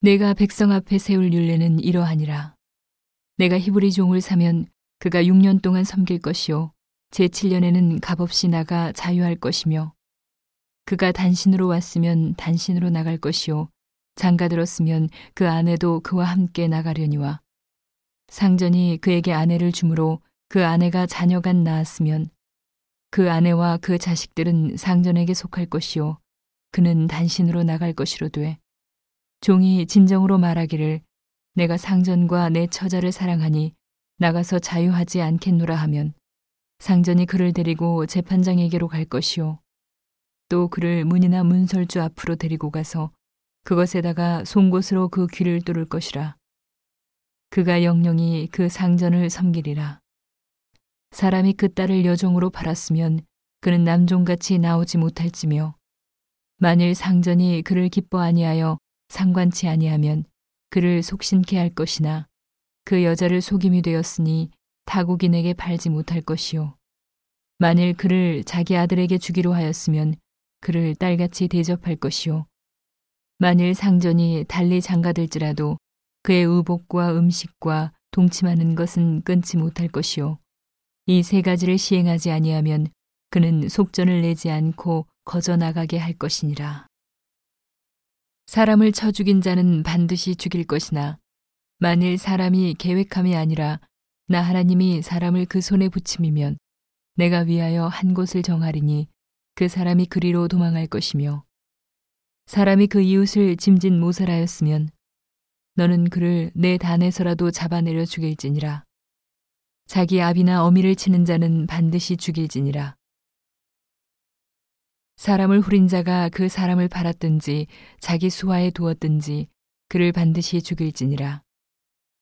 내가 백성 앞에 세울 율례는 이러하니라. 내가 히브리 종을 사면 그가 6년 동안 섬길 것이요 제7년에는 값없이 나가 자유할 것이며 그가 단신으로 왔으면 단신으로 나갈 것이요 장가 들었으면 그 아내도 그와 함께 나가려니와 상전이 그에게 아내를 주므로 그 아내가 자녀간 낳았으면 그 아내와 그 자식들은 상전에게 속할 것이요 그는 단신으로 나갈 것이로 돼 종이 진정으로 말하기를 내가 상전과 내 처자를 사랑하니 나가서 자유하지 않겠노라 하면 상전이 그를 데리고 재판장에게로 갈 것이요. 또 그를 문이나 문설주 앞으로 데리고 가서 그것에다가 송곳으로 그 귀를 뚫을 것이라. 그가 영영이 그 상전을 섬기리라. 사람이 그 딸을 여종으로 팔았으면 그는 남종같이 나오지 못할지며 만일 상전이 그를 기뻐 아니하여 상관치 아니하면 그를 속신케 할 것이나 그 여자를 속임이 되었으니 타국인에게 팔지 못할 것이요. 만일 그를 자기 아들에게 주기로 하였으면 그를 딸같이 대접할 것이요. 만일 상전이 달리 장가들지라도 그의 의복과 음식과 동침하는 것은 끊지 못할 것이요. 이 세 가지를 시행하지 아니하면 그는 속전을 내지 않고 거저 나가게 할 것이니라. 사람을 쳐 죽인 자는 반드시 죽일 것이나 만일 사람이 계획함이 아니라 나 하나님이 사람을 그 손에 붙임이면 내가 위하여 한 곳을 정하리니 그 사람이 그리로 도망할 것이며 사람이 그 이웃을 짐진 모살하였으면 너는 그를 내 단에서라도 잡아내려 죽일지니라. 자기 아비나 어미를 치는 자는 반드시 죽일지니라 사람을 후린 자가 그 사람을 팔았든지 자기 수하에 두었든지 그를 반드시 죽일지니라.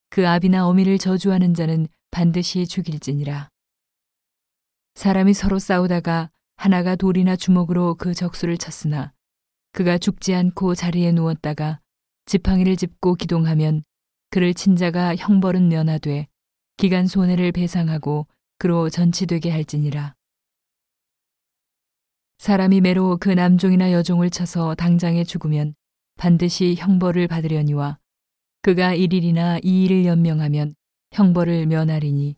그 아비나 어미를 저주하는 자는 반드시 죽일지니라. 사람이 서로 싸우다가 하나가 돌이나 주먹으로 그 적수를 쳤으나 그가 죽지 않고 자리에 누웠다가 지팡이를 짚고 기동하면 그를 친 자가 형벌은 면하되 기간 손해를 배상하고 그로 전치되게 할지니라. 사람이 매로 그 남종이나 여종을 쳐서 당장에 죽으면 반드시 형벌을 받으려니와 그가 일일이나 이일을 연명하면 형벌을 면하리니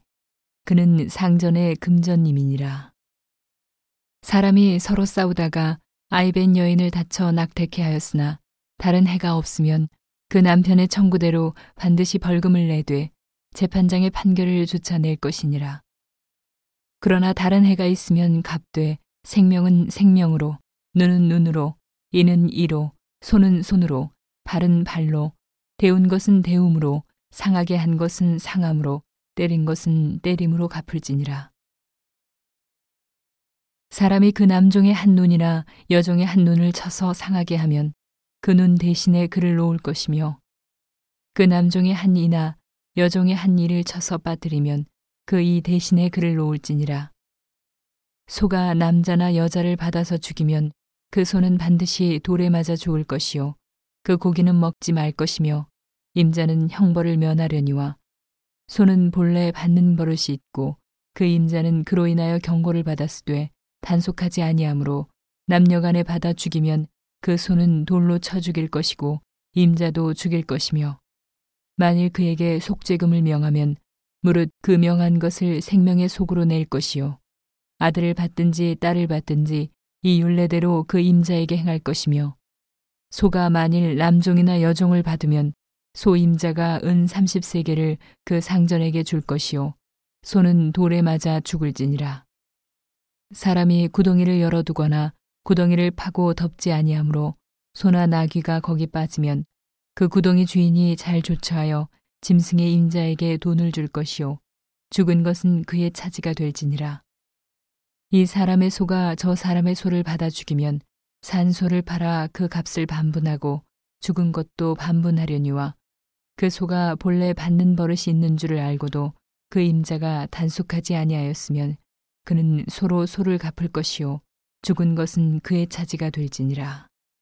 그는 상전의 금전님이니라. 사람이 서로 싸우다가 아이벤 여인을 다쳐 낙태케 하였으나 다른 해가 없으면 그 남편의 청구대로 반드시 벌금을 내되 재판장의 판결을 쫓아낼 것이니라. 그러나 다른 해가 있으면 갚되 생명은 생명으로, 눈은 눈으로, 이는 이로, 손은 손으로, 발은 발로, 데운 것은 데움으로, 상하게 한 것은 상함으로, 때린 것은 때림으로 갚을지니라. 사람이 그 남종의 한 눈이나 여종의 한 눈을 쳐서 상하게 하면 그 눈 대신에 그를 놓을 것이며 그 남종의 한 이나 여종의 한 이를 쳐서 빠뜨리면 그 이 대신에 그를 놓을지니라. 소가 남자나 여자를 받아서 죽이면 그 소는 반드시 돌에 맞아 죽을 것이요. 그 고기는 먹지 말 것이며 임자는 형벌을 면하려니와 소는 본래 받는 버릇이 있고 그 임자는 그로 인하여 경고를 받았으되 단속하지 아니하므로 남녀간에 받아 죽이면 그 소는 돌로 쳐 죽일 것이고 임자도 죽일 것이며 만일 그에게 속죄금을 명하면 무릇 그 명한 것을 생명의 속으로 낼 것이요 아들을 받든지 딸을 받든지 이 율례대로 그 임자에게 행할 것이며 소가 만일 남종이나 여종을 받으면 소 임자가 은 30세계를 그 상전에게 줄 것이요 소는 돌에 맞아 죽을지니라. 사람이 구덩이를 열어 두거나 구덩이를 파고 덮지 아니하므로 소나 나귀가 거기 빠지면 그 구덩이 주인이 잘 조처하여 짐승의 임자에게 돈을 줄 것이요 죽은 것은 그의 차지가 될지니라 이 사람의 소가 저 사람의 소를 받아 죽이면 산 소를 팔아 그 값을 반분하고 죽은 것도 반분하려니와 그 소가 본래 받는 버릇이 있는 줄을 알고도 그 임자가 단속하지 아니하였으면 그는 소로 소를 갚을 것이요 죽은 것은 그의 차지가 될지니라.